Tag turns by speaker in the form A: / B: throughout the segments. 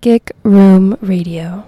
A: Psychic Room Radio.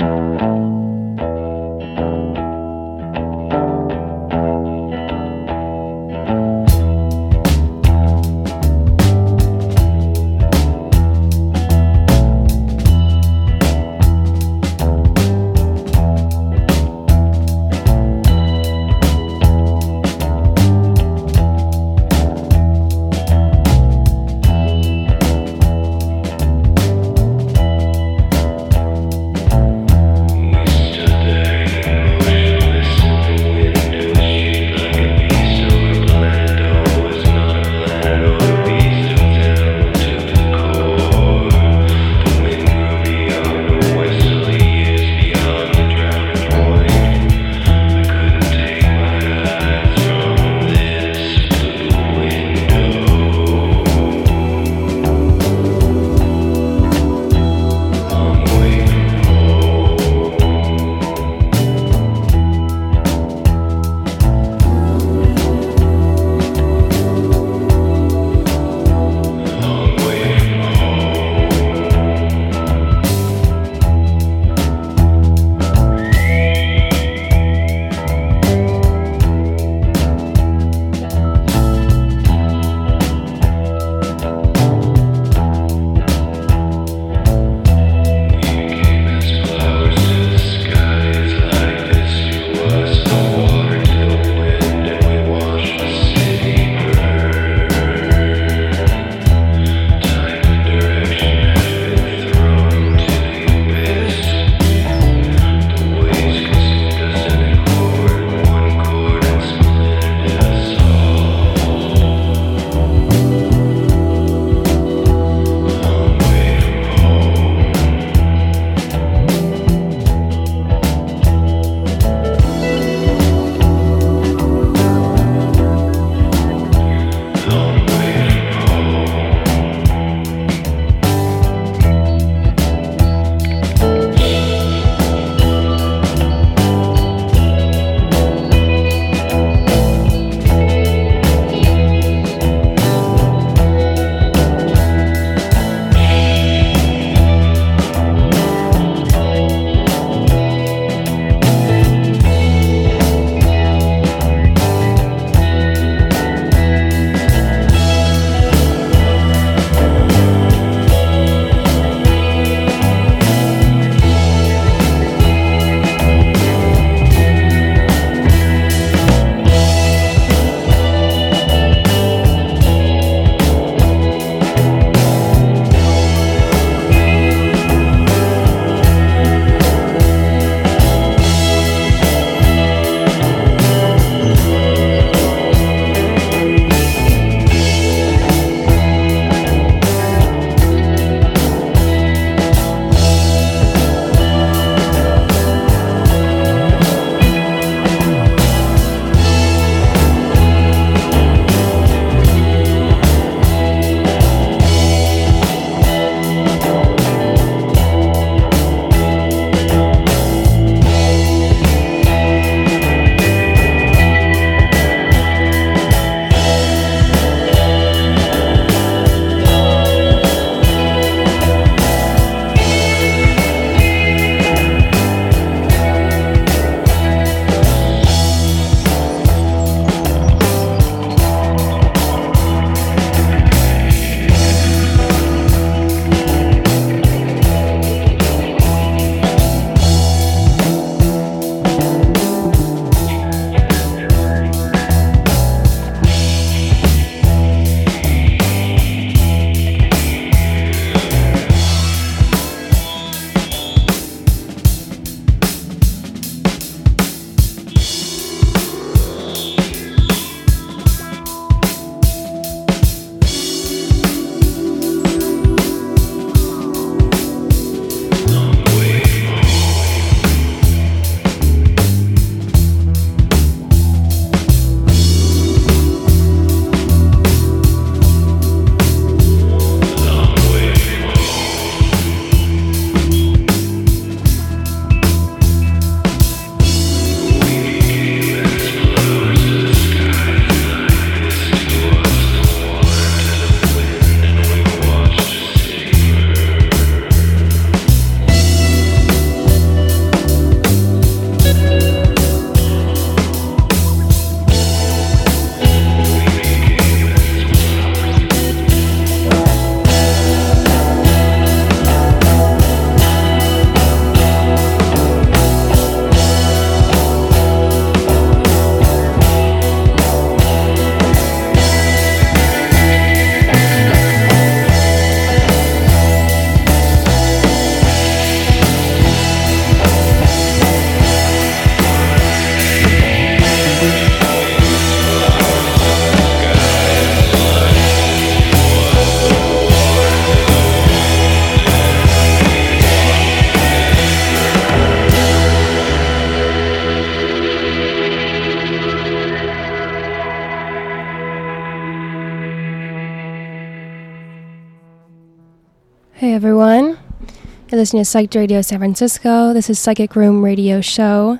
B: listening to Psyched Radio San Francisco. This is Psychic Room Radio Show.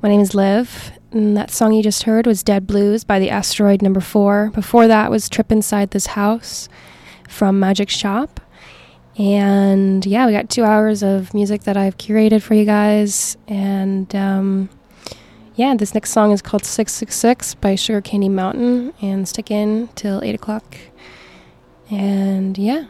B: My name is Liv, and that song you just heard was Dead Blues by the Asteroid Number Four. Before that was Trip Inside This House from Magic Shop. And yeah, we got two hours of music that I've curated for you guys. And um, yeah, this next song is called 666 by Sugar Candy Mountain. And stick in till 8 o'clock. And yeah.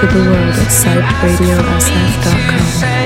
C: To the world at psychedradiosf.com.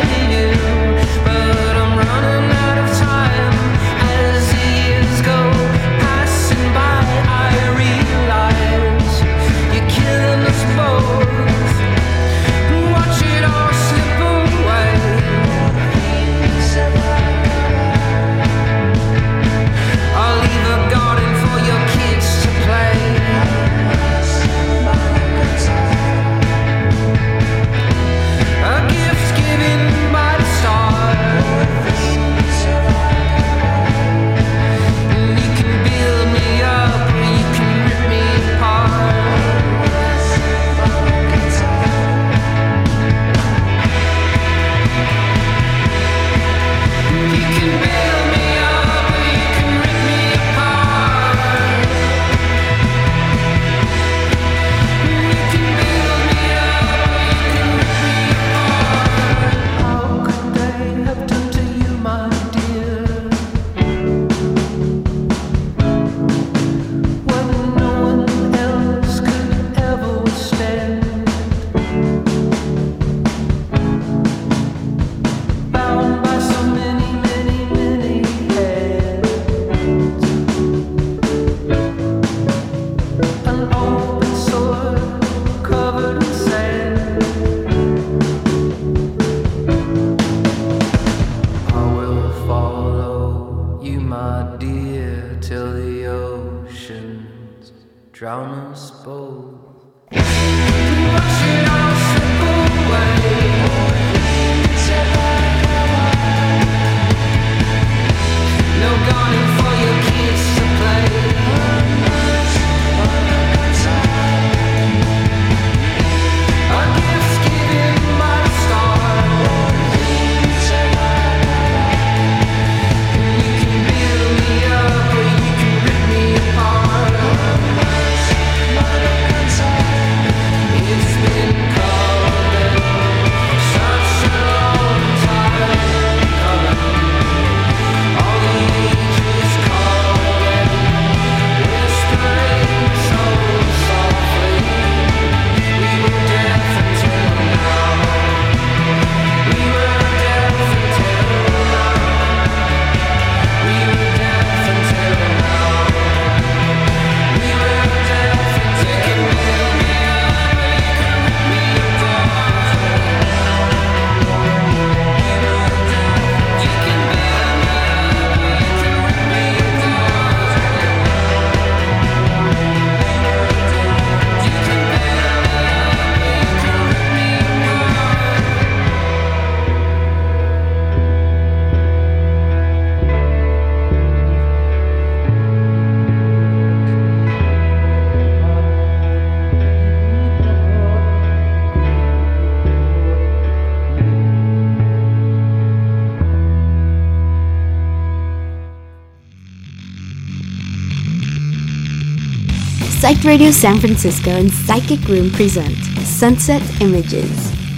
D: Radio San Francisco and Psychic Room present Sunset Images,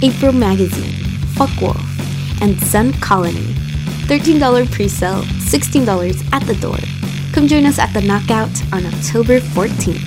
D: April Magazine, Fuck Wolf, and Sun Colony. $13 pre-sale, $16 at the door. Come join us at the Knockout on October 14th.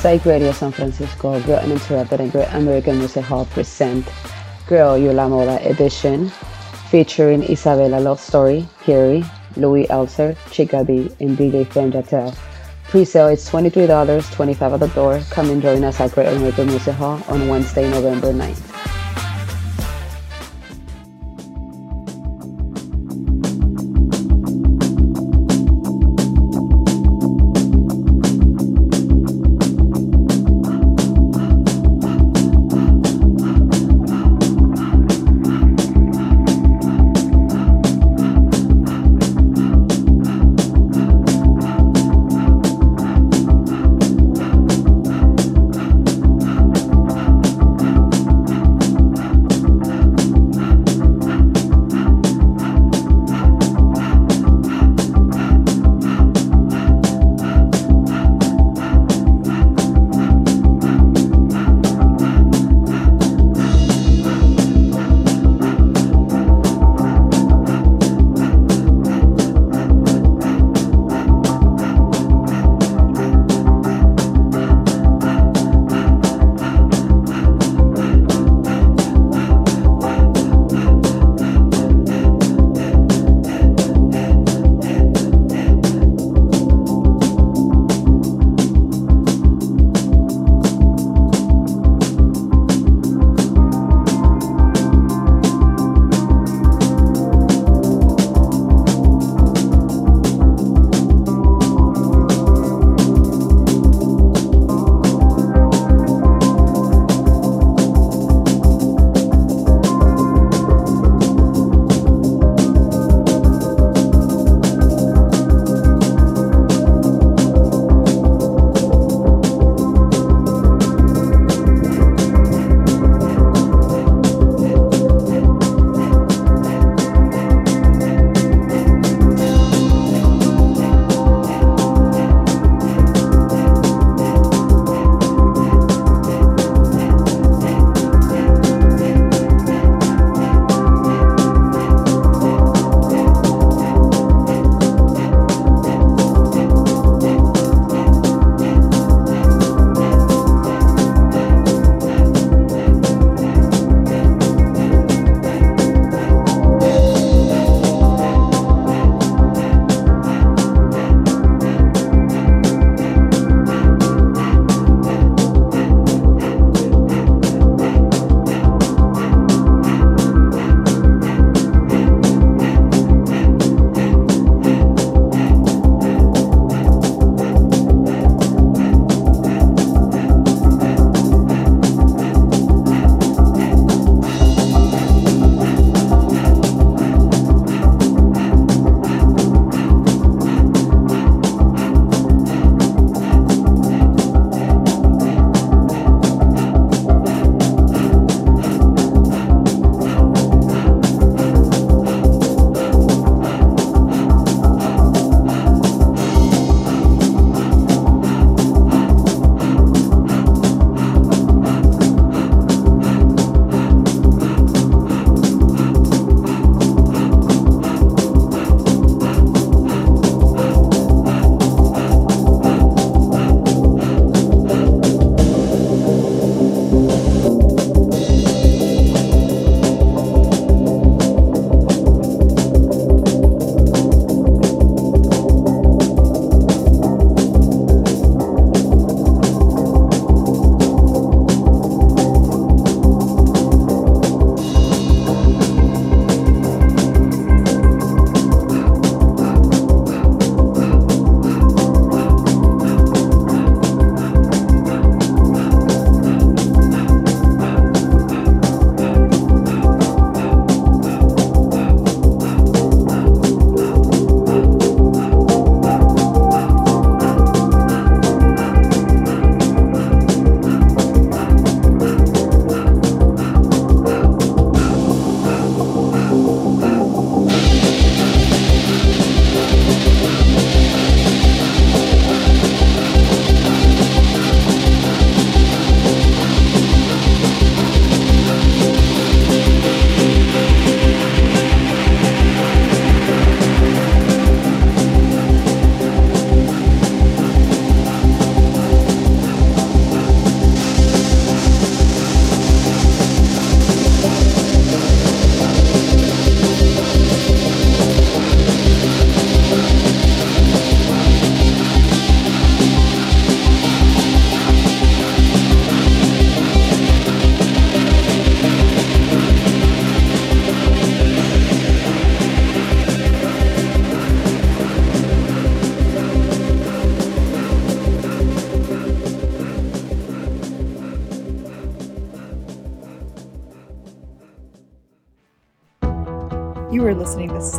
E: Psych Radio San Francisco, Girl Uninterrupted and Great American Music Hall present Girl You La Moda edition featuring Isabella Love Story, Carrie, Louis Elser, Chica B, and DJ Femme Jatel. Pre-sale is $23, 25 at the door. Come and join us at Great American Music Hall on Wednesday, November 9th.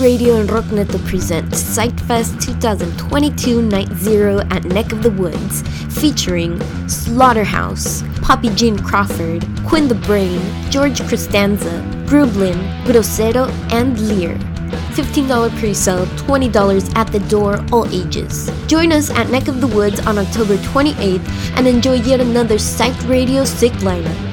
D: Radio and Rockneto present Psychfest 2022 Night Zero at Neck of the Woods, featuring Slaughterhouse, Poppy Jean Crawford, Quinn the Brain, George Costanza,
A: Brublin, Grosero, and Lear. $15 pre-sale, $20 at the door, all ages. Join us at Neck of the Woods on October 28th and enjoy yet another Psyched Radio Sick lineup.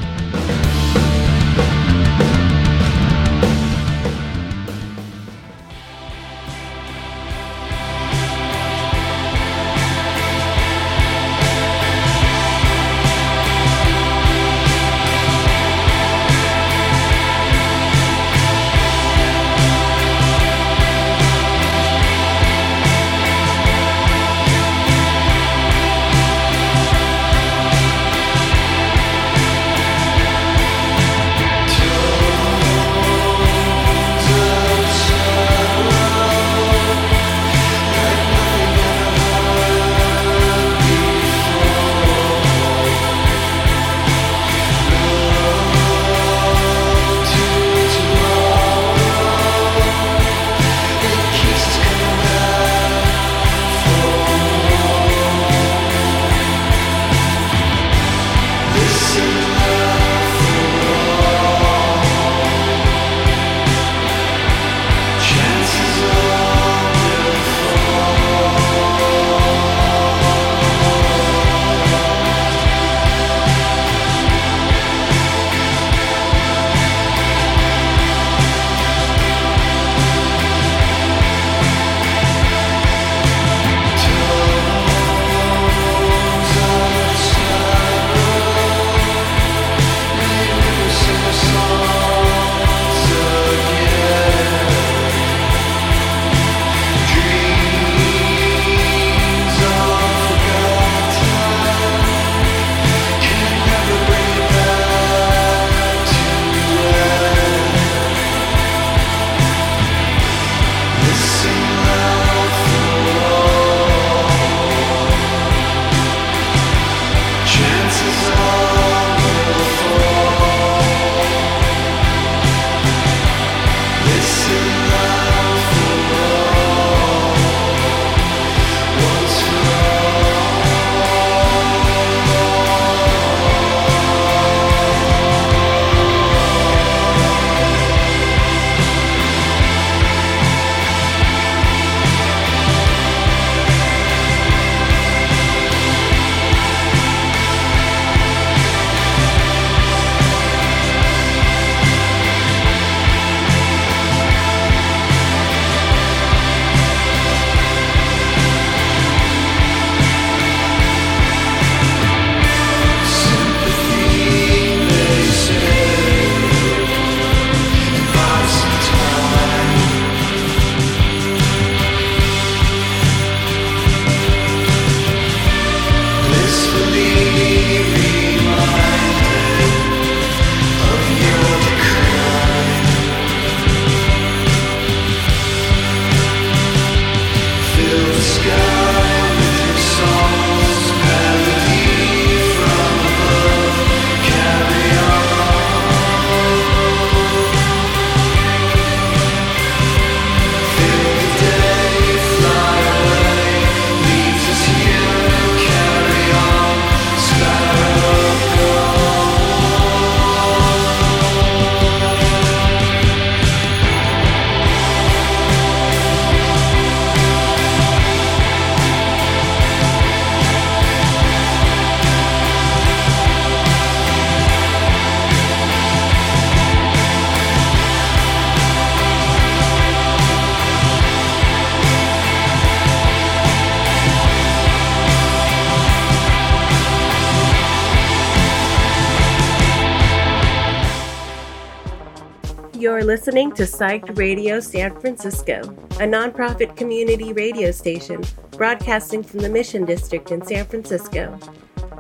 F: Listening to Psyched Radio San Francisco, a nonprofit community radio station broadcasting from the Mission District in San Francisco.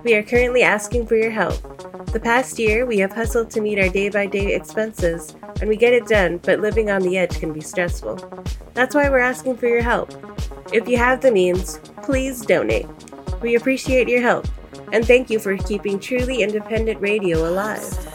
F: We are currently asking for your help. The past year, we have hustled to meet our day by day expenses, and we get it done, but living on the edge can be stressful. That's why we're asking for your help. If you have the means, please donate. We appreciate your help, and thank you for keeping truly independent radio alive.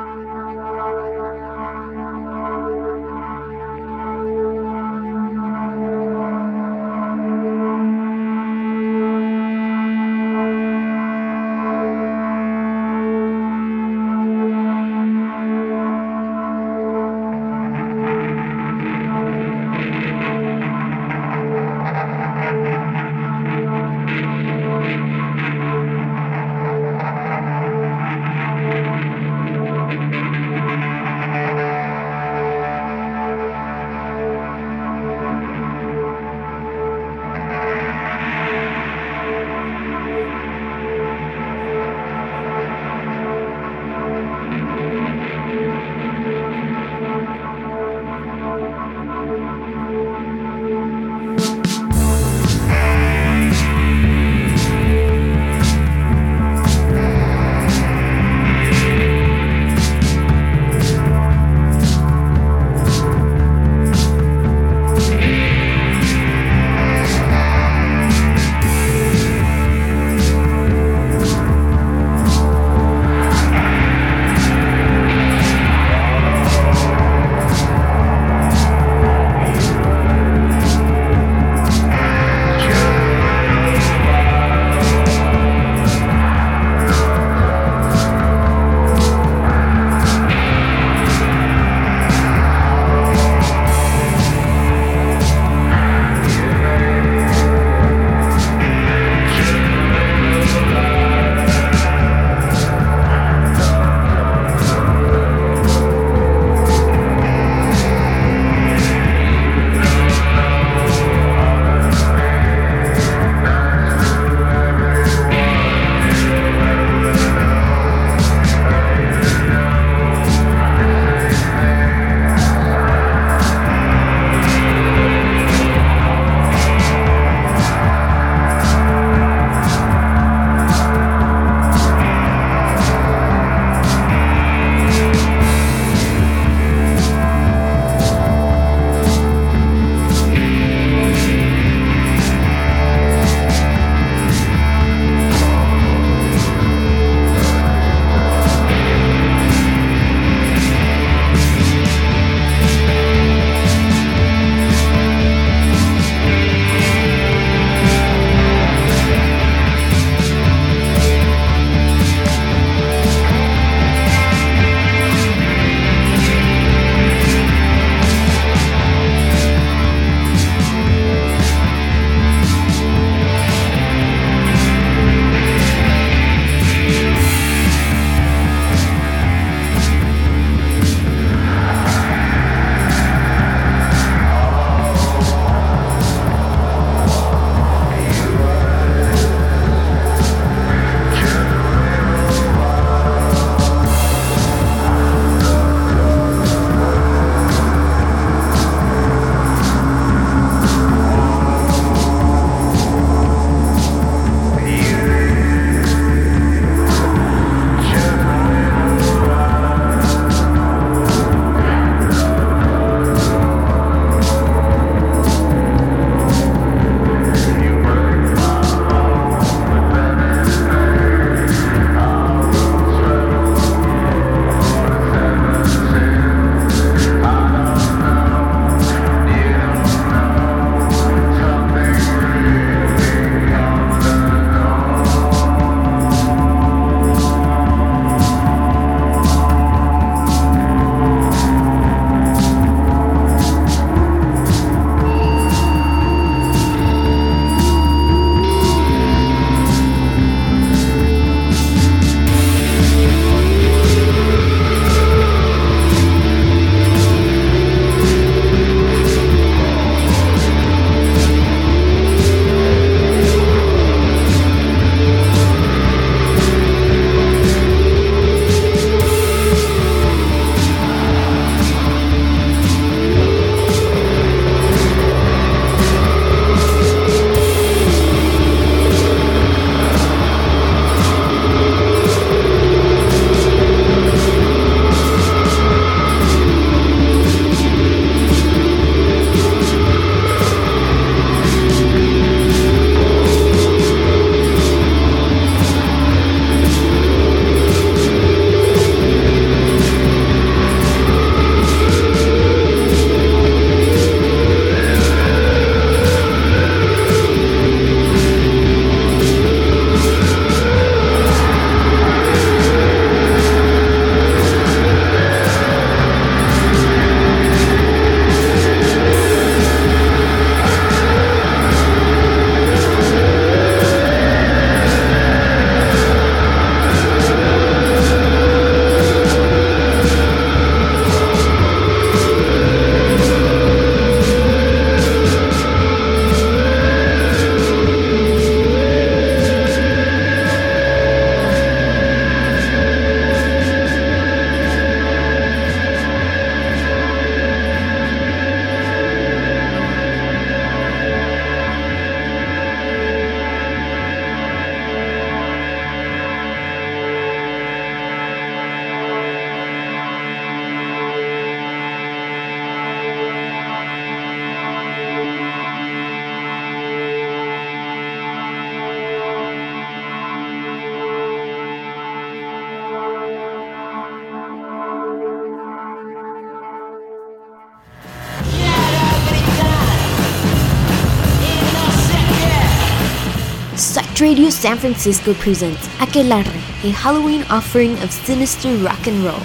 G: San Francisco presents Aquelarre, a Halloween offering of sinister rock and roll,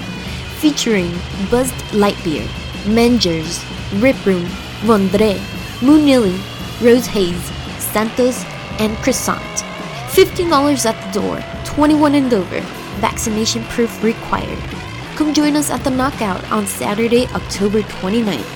G: featuring Buzzed Lightbeard, Mengers, Rip Room, Vondre, Moonilly, Rose Hayes, Santos, and Croissant. $15 at the door, 21 and over, vaccination proof required. Come join us at the Knockout on Saturday, October 29th.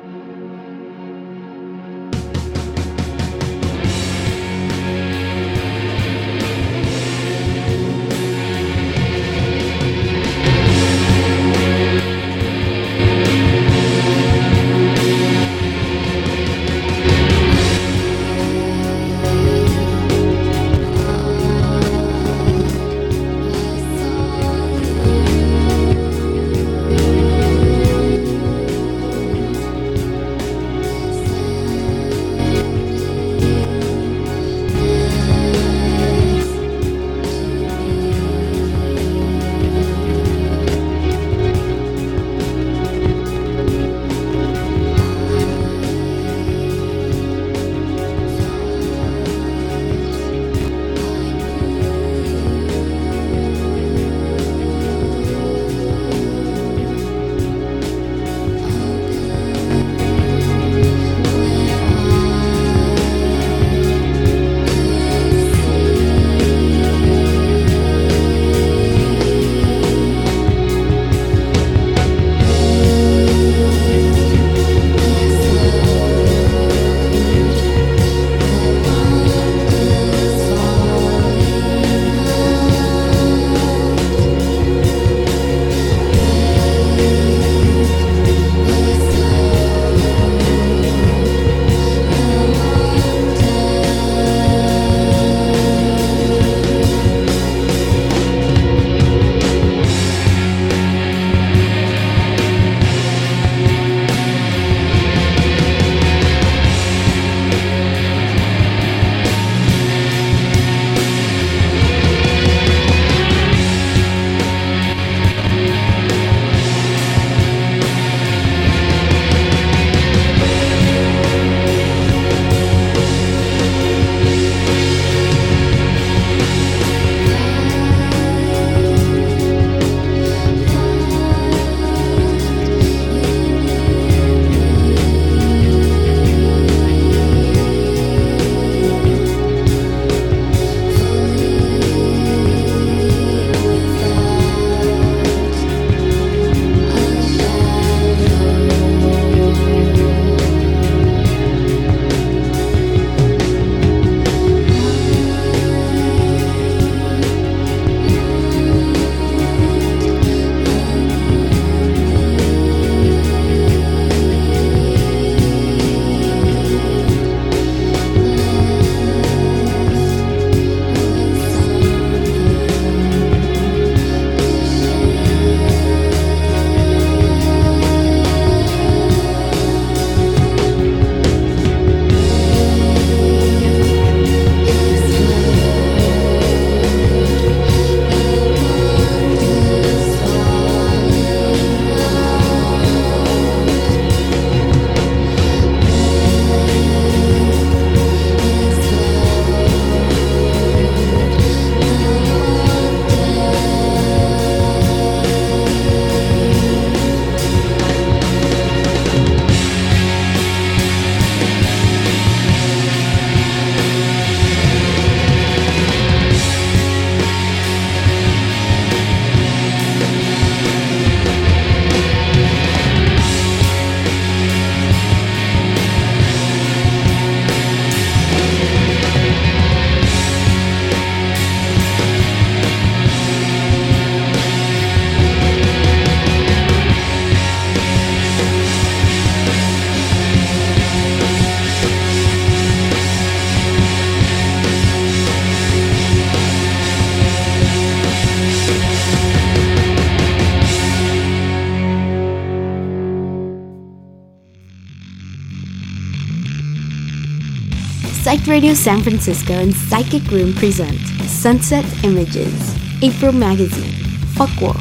D: Radio San Francisco and Psychic Room present Sunset Images, April Magazine, Fuck Wolf,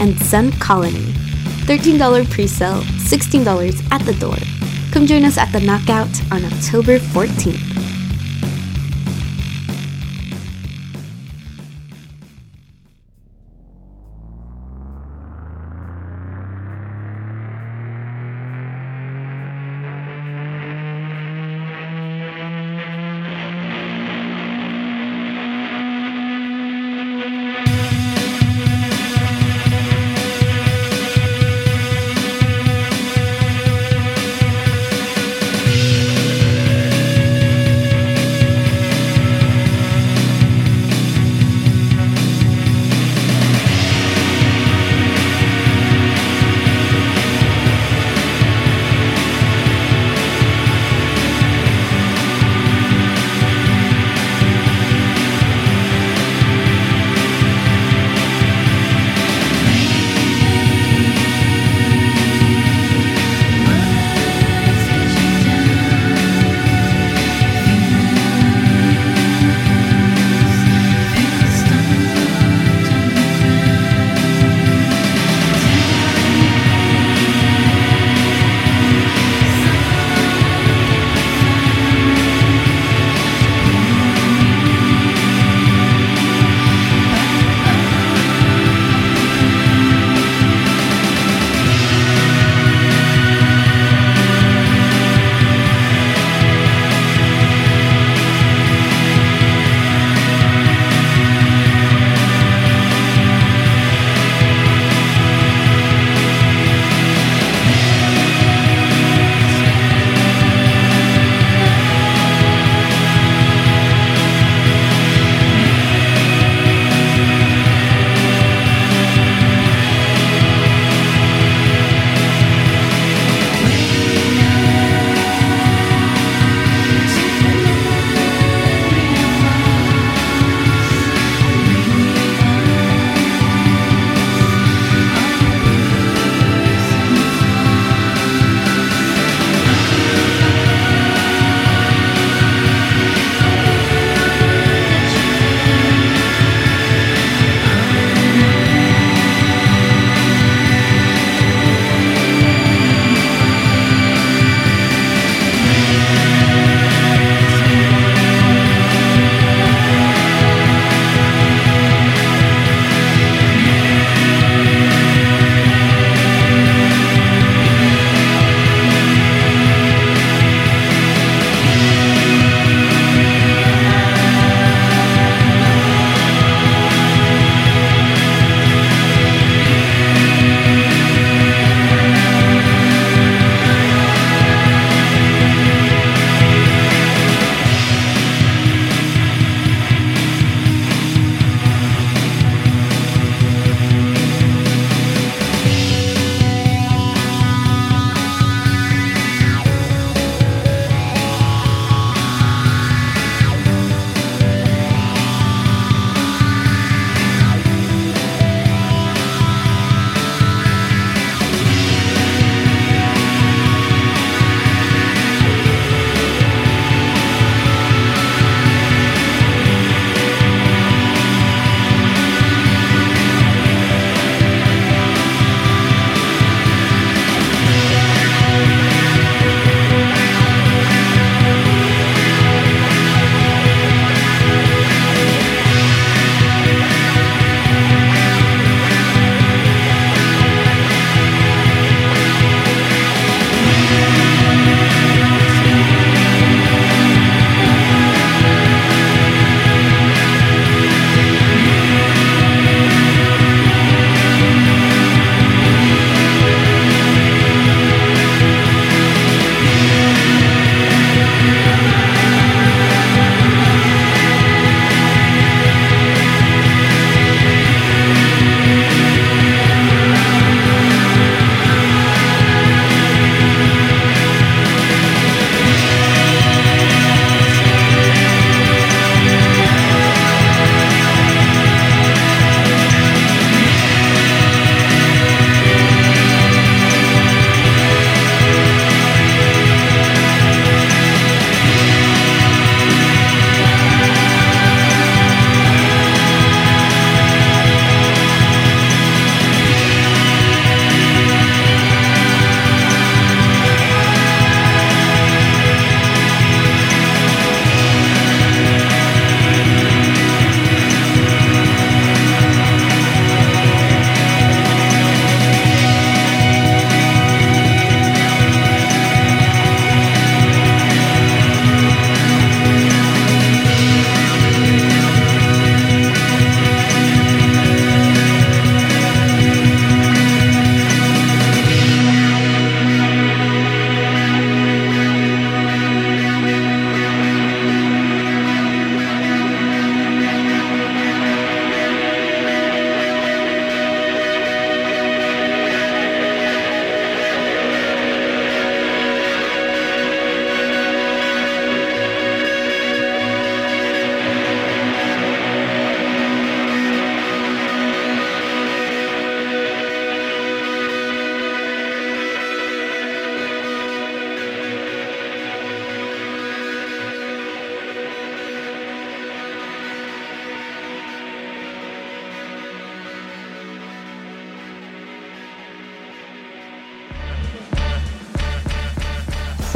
D: and Sun Colony. $13 pre-sale, $16 at the door. Come join us at the Knockout on October 14th.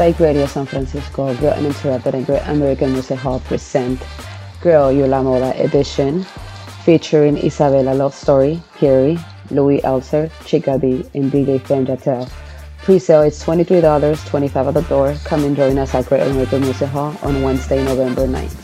C: Psych Radio San Francisco Great Uninterrupted and Great American Music Hall present Girl You La Moda Edition featuring Isabella Love Story, Carrie, Louis Elser, Chica B, and DJ Fem Jatel. Pre-sale is $23, 25 at the door. Come and join us at Great American Music Hall on Wednesday, November 9th.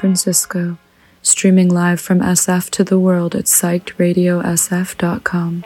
H: Francisco, streaming live from SF to the world at psychedradiosf.com.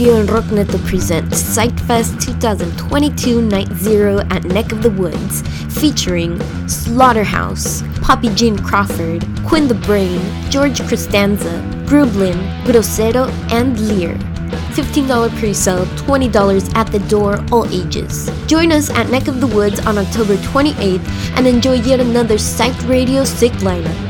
I: Radio and Rockneto present Psychfest 2022 Night Zero at Neck of the Woods, featuring Slaughterhouse, Poppy Jean Crawford, Quinn the Brain, George Costanza, Grublin, Grosero, and Lear. $15 pre-sale, $20 at the door, all ages. Join us at Neck of the Woods on October 28th and enjoy yet another Psych Radio Sick lineup.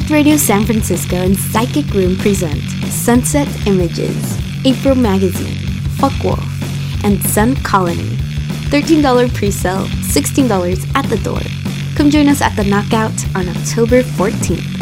J: Psych Radio San Francisco and Psychic Room present Sunset Images, April Magazine, Fuck Wolf, and Sun Colony. $13 pre-sale, $16 at the door. Come join us at the Knockout on October 14th.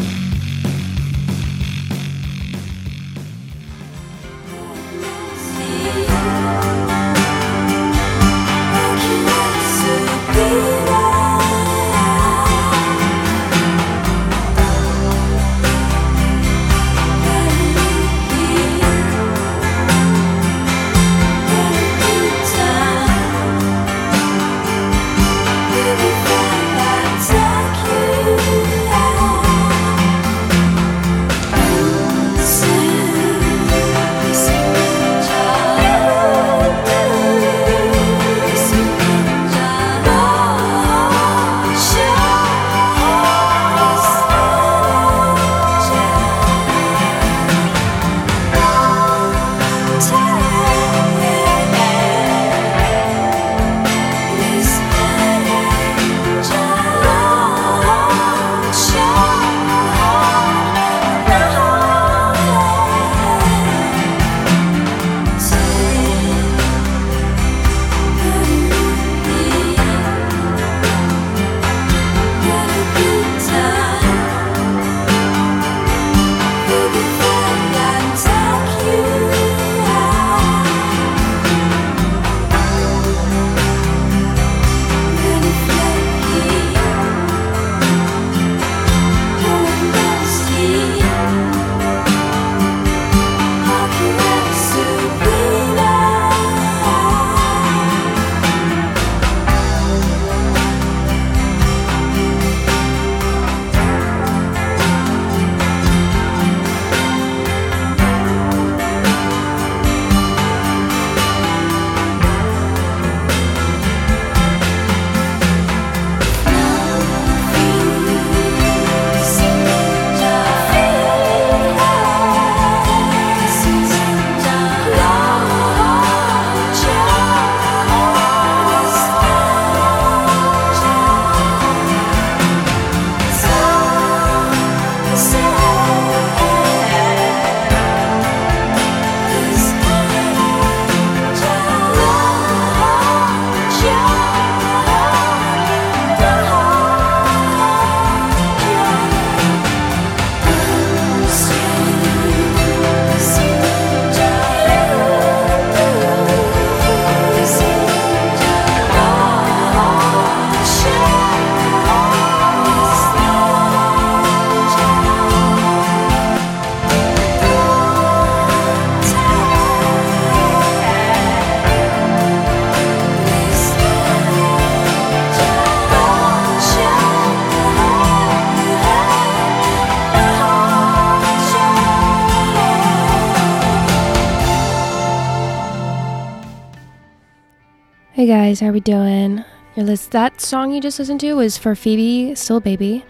K: Guys, how we doing? Your list that song you just listened to was for Phoebe Still Baby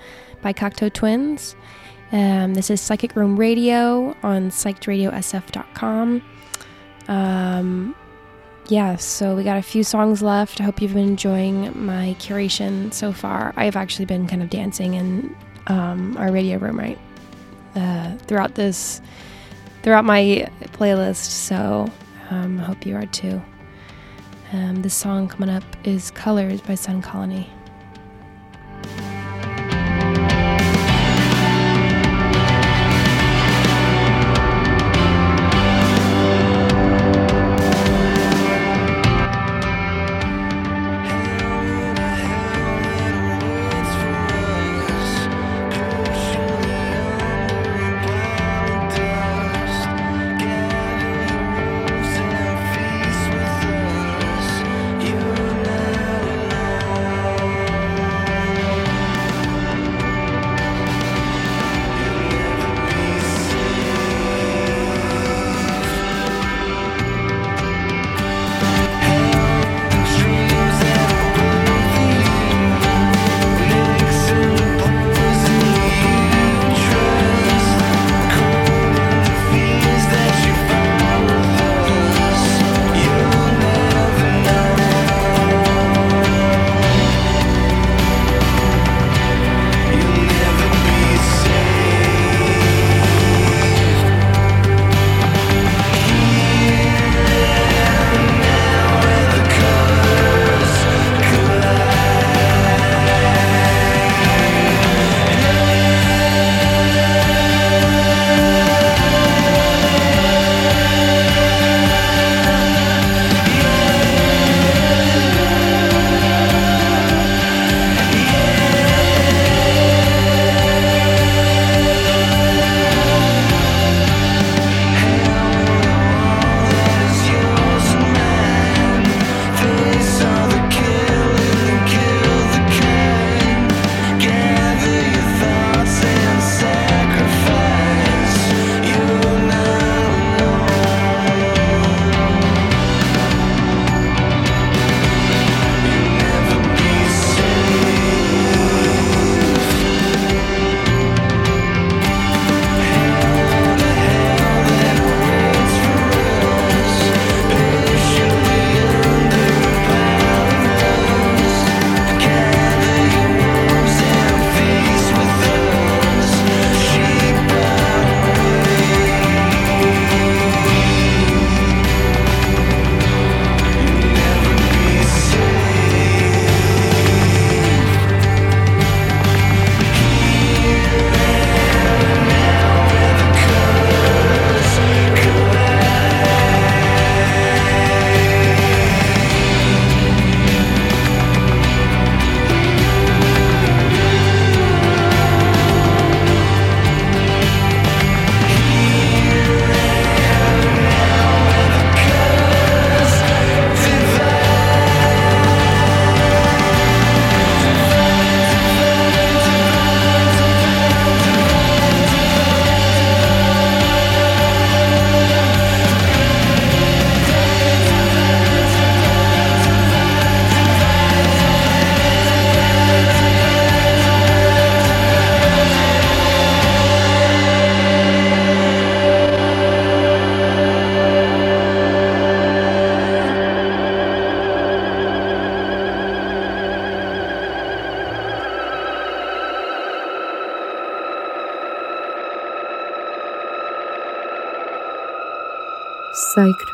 K: by Cocteau Twins. Um, this is Psychic Room Radio on psychedradiosf.com. Um, yeah, so we got a few songs left. I hope you've been enjoying my curation so far. I've actually been kind of dancing in um, our radio room right uh, throughout this throughout my playlist. So um, I hope you are too. Um, this song coming up is Colors by Sun Colony.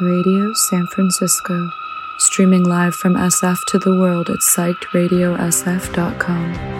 H: Radio San Francisco, streaming live from SF to the world at psychedradiosf.com.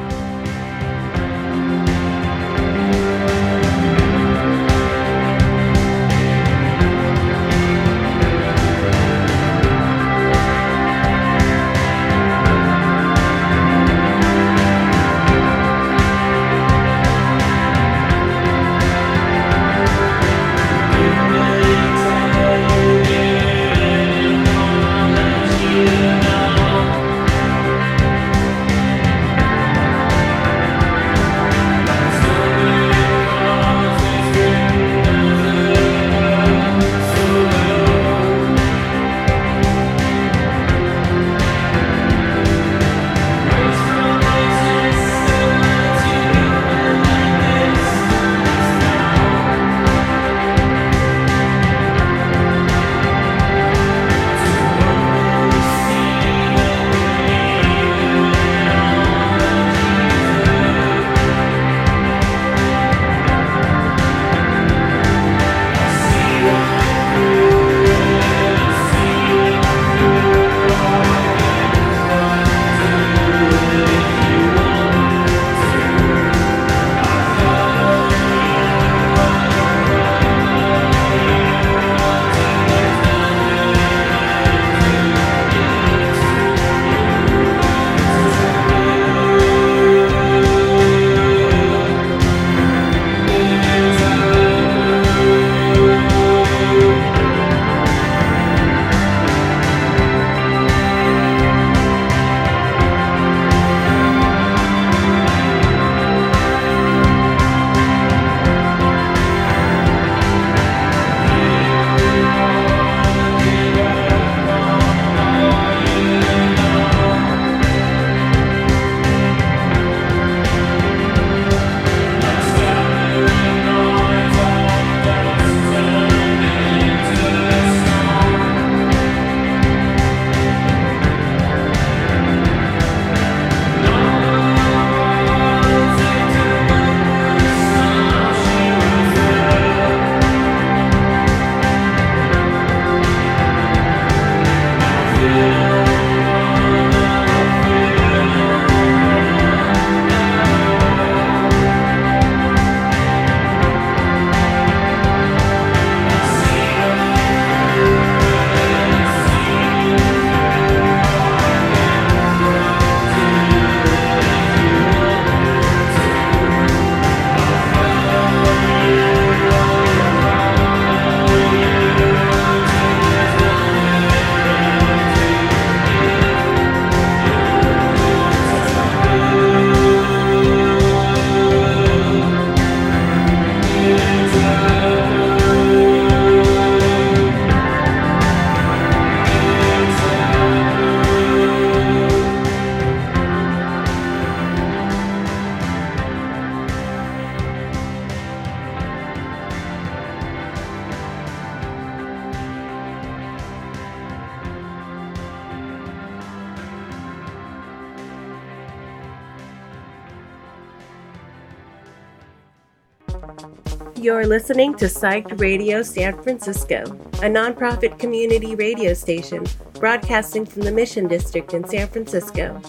F: You're listening to Psyched Radio San Francisco, a nonprofit community radio station broadcasting from the Mission District in San Francisco.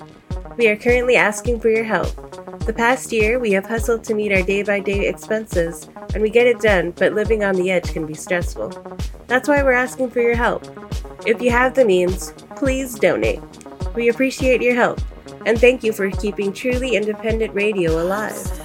F: We are currently asking for your help. The past year, we have hustled to meet our day by day expenses, and we get it done, but living on the edge can be stressful. That's why we're asking for your help. If you have the means, please donate. We appreciate your help, and thank you for keeping truly independent radio alive.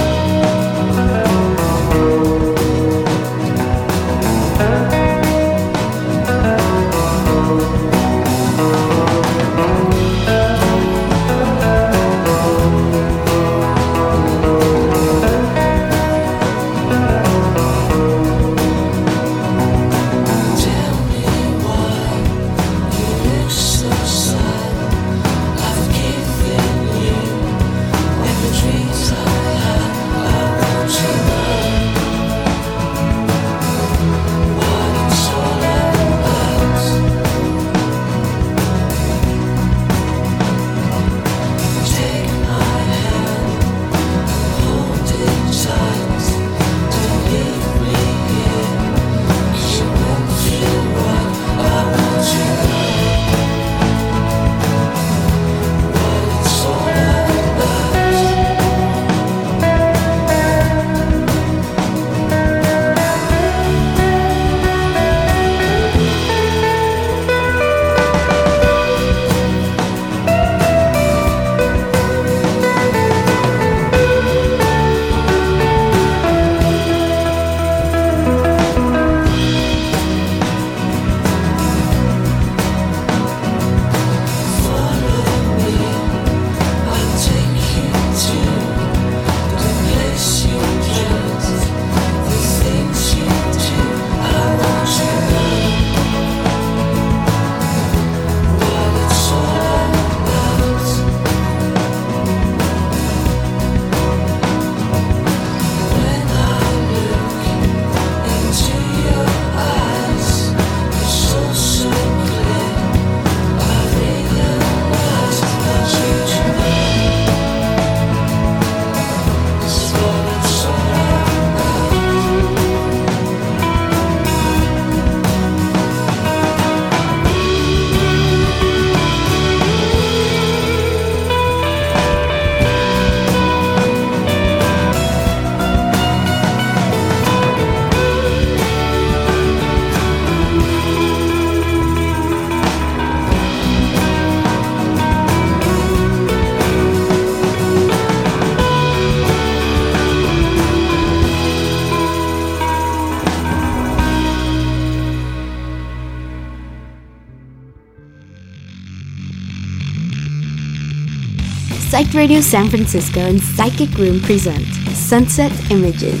D: Radio San Francisco and Psychic Room present Sunset Images,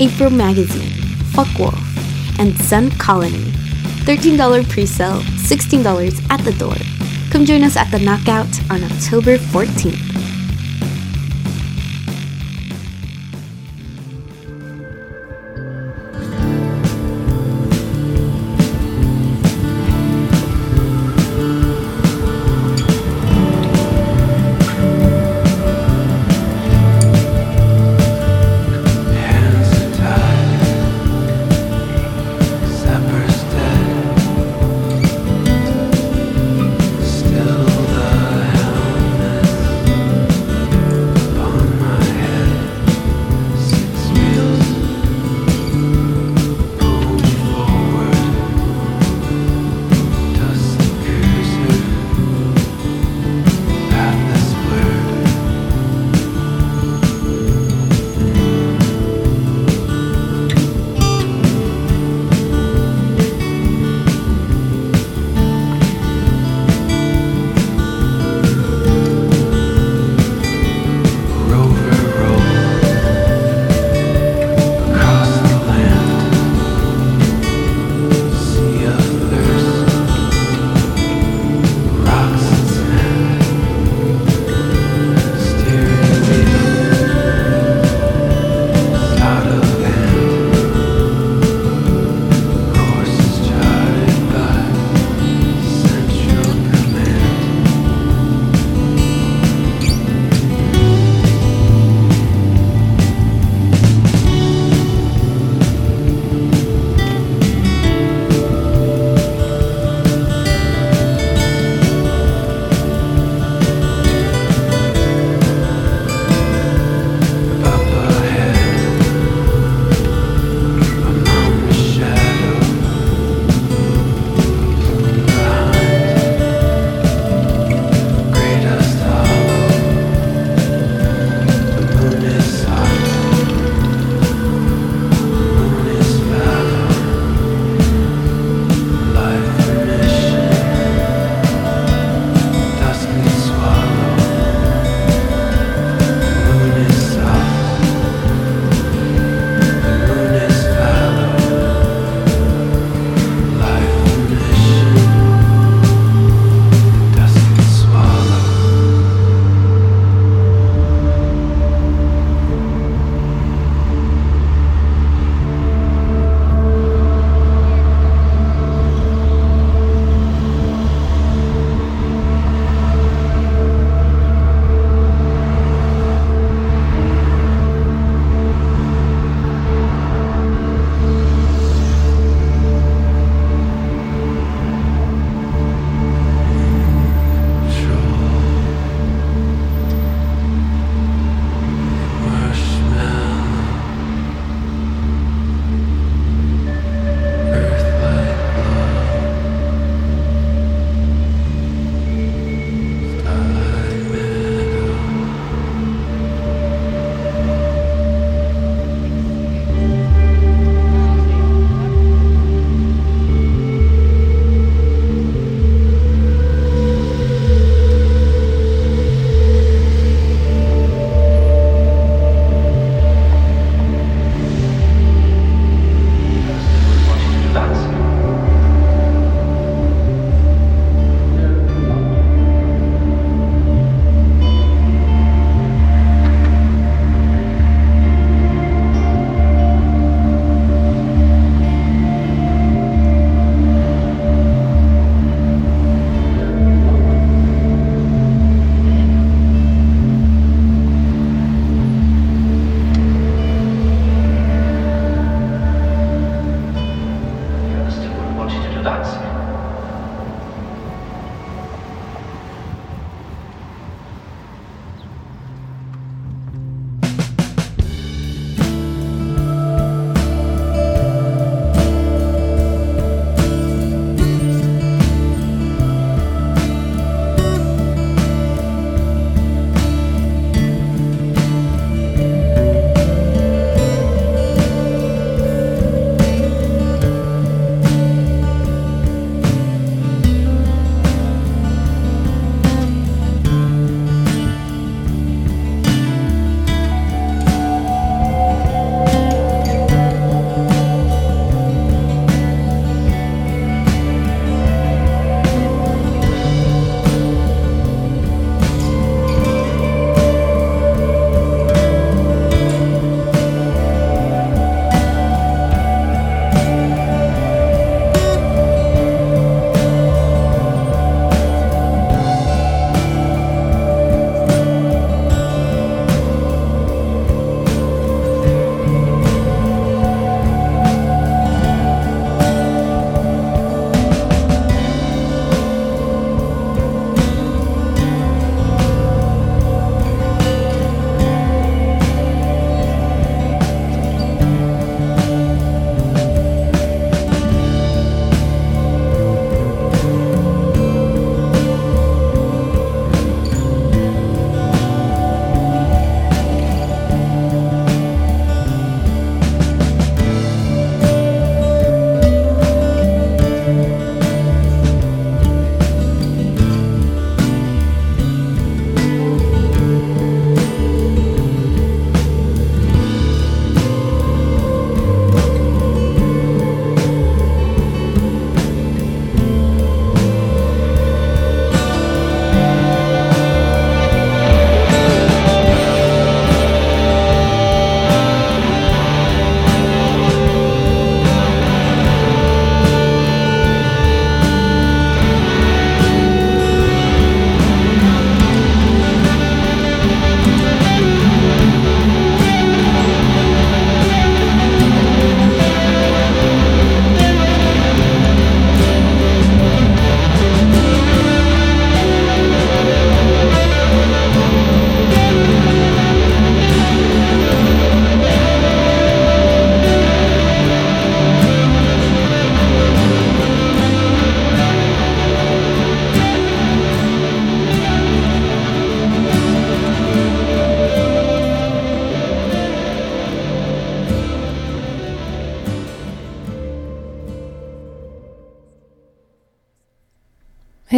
D: April Magazine, Fuckwolf, and Sun Colony. $13 pre-sale, $16 at the door. Come join us at the Knockout on October 14th.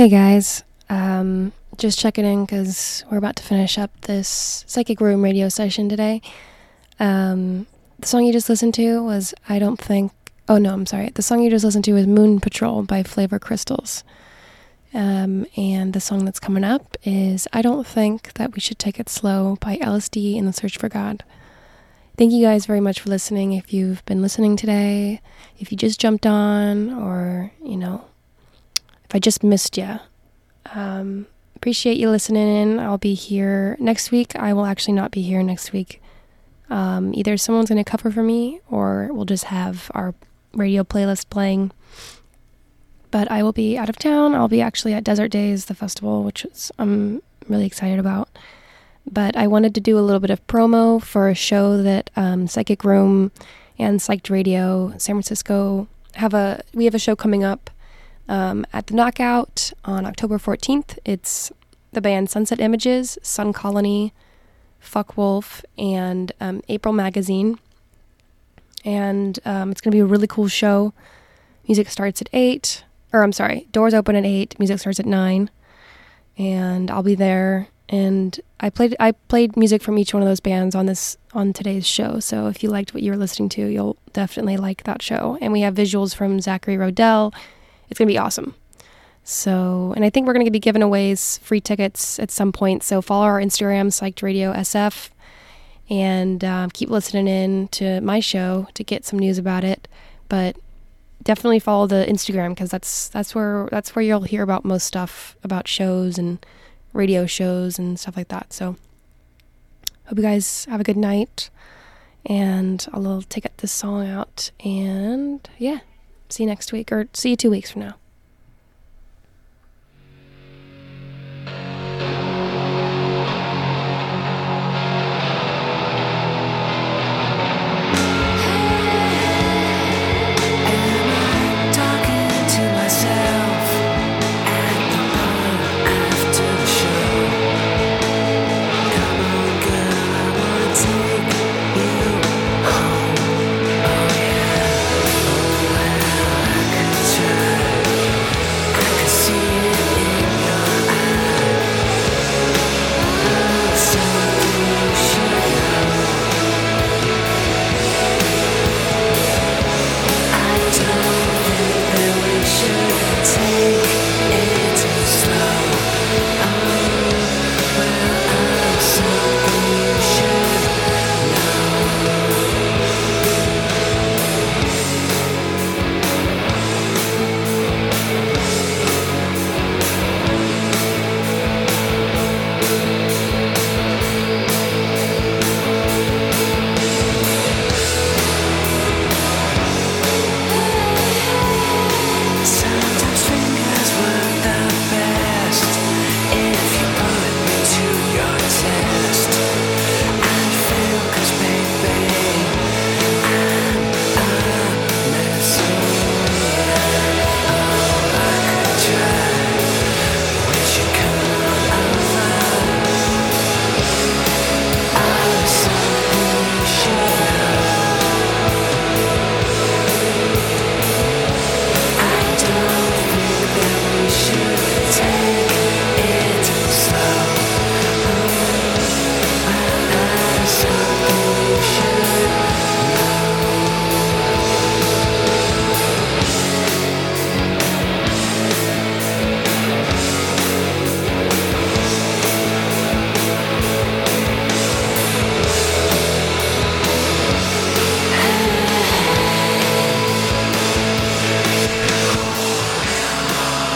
K: Hey guys, um, just checking in because we're about to finish up this Psychic Room radio session today. Um, the song you just listened to was I Don't Think. Oh no, I'm sorry. The song you just listened to is Moon Patrol by Flavor Crystals. Um, and the song that's coming up is I Don't Think That We Should Take It Slow by LSD and the Search for God. Thank you guys very much for listening. If you've been listening today, if you just jumped on, or, you know, I just missed you, um, appreciate you listening in. I'll be here next week. I will actually not be here next week. Um, either someone's going to cover for me, or we'll just have our radio playlist playing. But I will be out of town. I'll be actually at Desert Daze, the festival, which is, I'm really excited about but I wanted to do a little bit of promo for a show that um, Psychic Room and Psyched Radio San Francisco have a. We have a show coming up um, at the Knockout on October 14th. It's the band Sunset Images, Sun Colony, Fuck Wolf, and um, April Magazine. And um, it's going to be a really cool show. Music starts at 8, or I'm sorry, doors open at 8, music starts at 9. And I'll be there and I played I played music from each one of those bands on this on today's show. So if you liked what you were listening to, you'll definitely like that show. And we have visuals from Zachary Rodell. It's gonna be awesome. So, and I think we're gonna be giving away free tickets at some point. So follow our Instagram, Psyched Radio SF, and um, keep listening in to my show to get some news about it. But definitely follow the Instagram because that's that's where that's where you'll hear about most stuff about shows and radio shows and stuff like that. So, hope you guys have a good night. And I'll take this song out. And yeah, see you next week, or see you two weeks from now.